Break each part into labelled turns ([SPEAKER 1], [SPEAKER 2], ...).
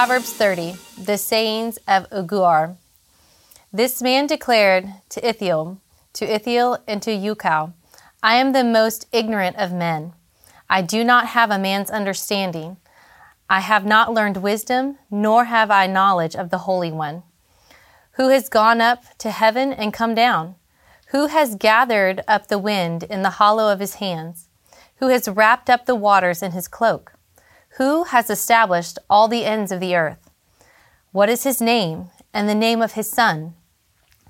[SPEAKER 1] Proverbs 30, the sayings of Agur. This man declared to Ithiel, to Ithiel and to Ucal, I am the most ignorant of men. I do not have a man's understanding. I have not learned wisdom, nor have I knowledge of the Holy One. Who has gone up to heaven and come down? Who has gathered up the wind in the hollow of his hands? Who has wrapped up the waters in his cloak? Who has established all the ends of the earth? What is his name and the name of his son?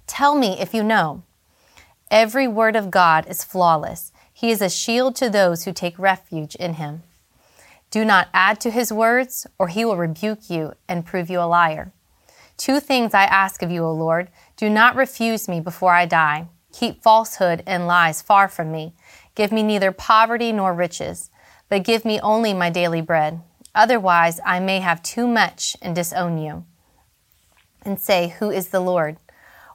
[SPEAKER 1] Tell me if you know. Every word of God is flawless. He is a shield to those who take refuge in him. Do not add to his words, or he will rebuke you and prove you a liar. Two things I ask of you, O Lord. Do not refuse me before I die. Keep falsehood and lies far from me. Give me neither poverty nor riches but give me only my daily bread. Otherwise, I may have too much and disown you, and say, Who is the Lord?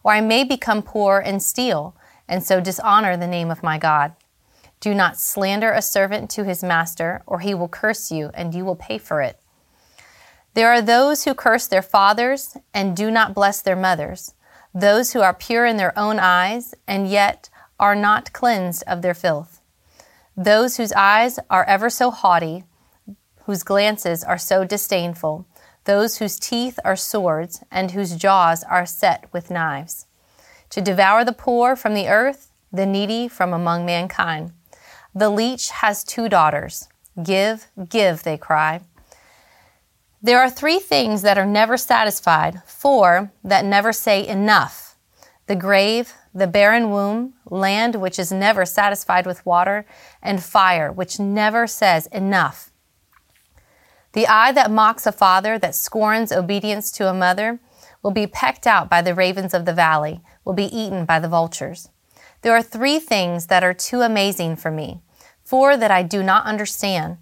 [SPEAKER 1] Or I may become poor and steal, and so dishonor the name of my God. Do not slander a servant to his master, or he will curse you, and you will pay for it. There are those who curse their fathers and do not bless their mothers, those who are pure in their own eyes, and yet are not cleansed of their filth. Those whose eyes are ever so haughty, whose glances are so disdainful, those whose teeth are swords, and whose jaws are set with knives, to devour the poor from the earth, the needy from among mankind. The leech has two daughters. Give, give, they cry. There are three things that are never satisfied, four that never say enough the grave, the barren womb, land which is never satisfied with water, and fire which never says enough. The eye that mocks a father, that scorns obedience to a mother, will be pecked out by the ravens of the valley, will be eaten by the vultures. There are three things that are too amazing for me, four that I do not understand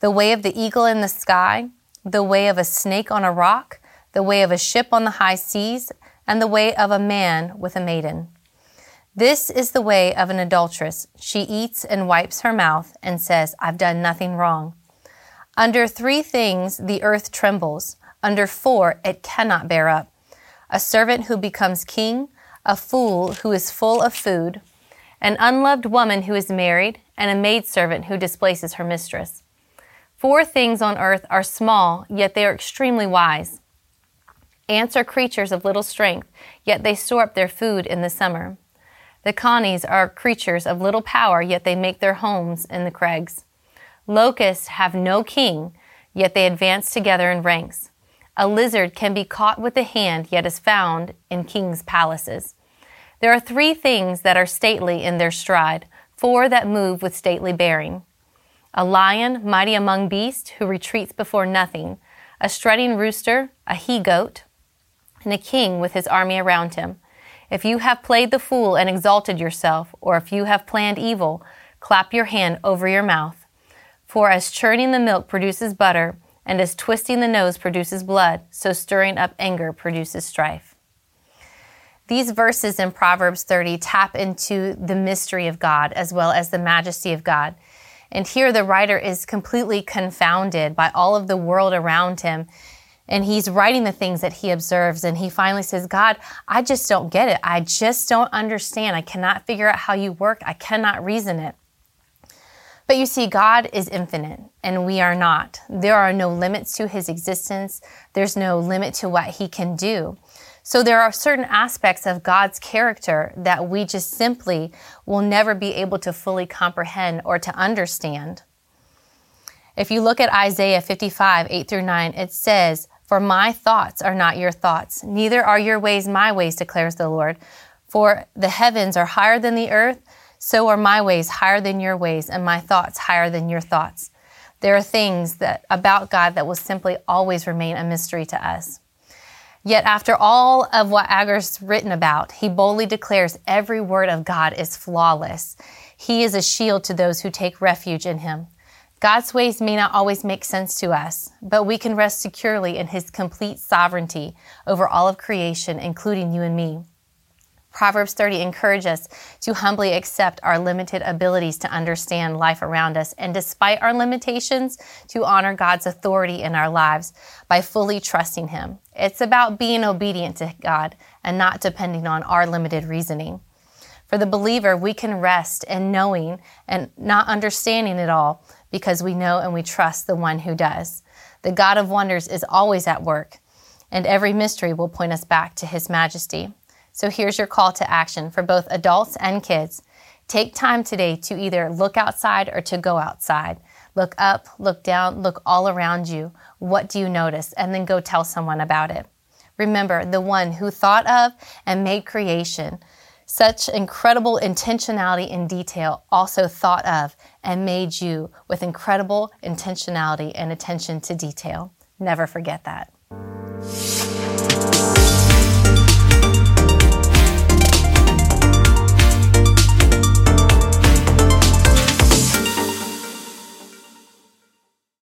[SPEAKER 1] the way of the eagle in the sky, the way of a snake on a rock, the way of a ship on the high seas, and the way of a man with a maiden. This is the way of an adulteress. She eats and wipes her mouth and says, I've done nothing wrong. Under three things the earth trembles. Under four it cannot bear up. A servant who becomes king, a fool who is full of food, an unloved woman who is married, and a maidservant who displaces her mistress. Four things on earth are small, yet they are extremely wise. Ants are creatures of little strength, yet they store up their food in the summer. The Coneys are creatures of little power, yet they make their homes in the crags. Locusts have no king, yet they advance together in ranks. A lizard can be caught with the hand, yet is found in kings' palaces. There are three things that are stately in their stride, four that move with stately bearing. A lion, mighty among beasts, who retreats before nothing, a strutting rooster, a he goat, and a king with his army around him. If you have played the fool and exalted yourself, or if you have planned evil, clap your hand over your mouth. For as churning the milk produces butter, and as twisting the nose produces blood, so stirring up anger produces strife. These verses in Proverbs 30 tap into the mystery of God as well as the majesty of God. And here the writer is completely confounded by all of the world around him and he's writing the things that he observes and he finally says god i just don't get it. I just don't understand. I cannot figure out how you work i cannot reason it. But you see god is infinite and we are not. There are no limits to his existence. There's no limit to what he can do. So there are certain aspects of God's character that we just simply will never be able to fully comprehend or to understand. If you look at Isaiah 55, 8 through 9, it says, for my thoughts are not your thoughts, neither are your ways my ways, declares the Lord. For the heavens are higher than the earth, so are my ways higher than your ways, and my thoughts higher than your thoughts. There are things that about God that will simply always remain a mystery to us. Yet after all of what Agur's written about, he boldly declares every word of God is flawless. He is a shield to those who take refuge in him. God's ways may not always make sense to us, but we can rest securely in His complete sovereignty over all of creation, including you and me. Proverbs 30 encourages us to humbly accept our limited abilities to understand life around us and despite our limitations to honor God's authority in our lives by fully trusting Him. It's about being obedient to God and not depending on our limited reasoning. For the believer, we can rest in knowing and not understanding it all because we know and we trust the one who does. The God of wonders is always at work, and every mystery will point us back to His majesty. So here's your call to action for both adults and kids. Take time today to either look outside or to go outside. Look up, look down, look all around you. What do you notice? And then go tell someone about it. Remember, the one who thought of and made creation, such incredible intentionality and detail, also thought of and made you with incredible intentionality and attention to detail. Never forget that.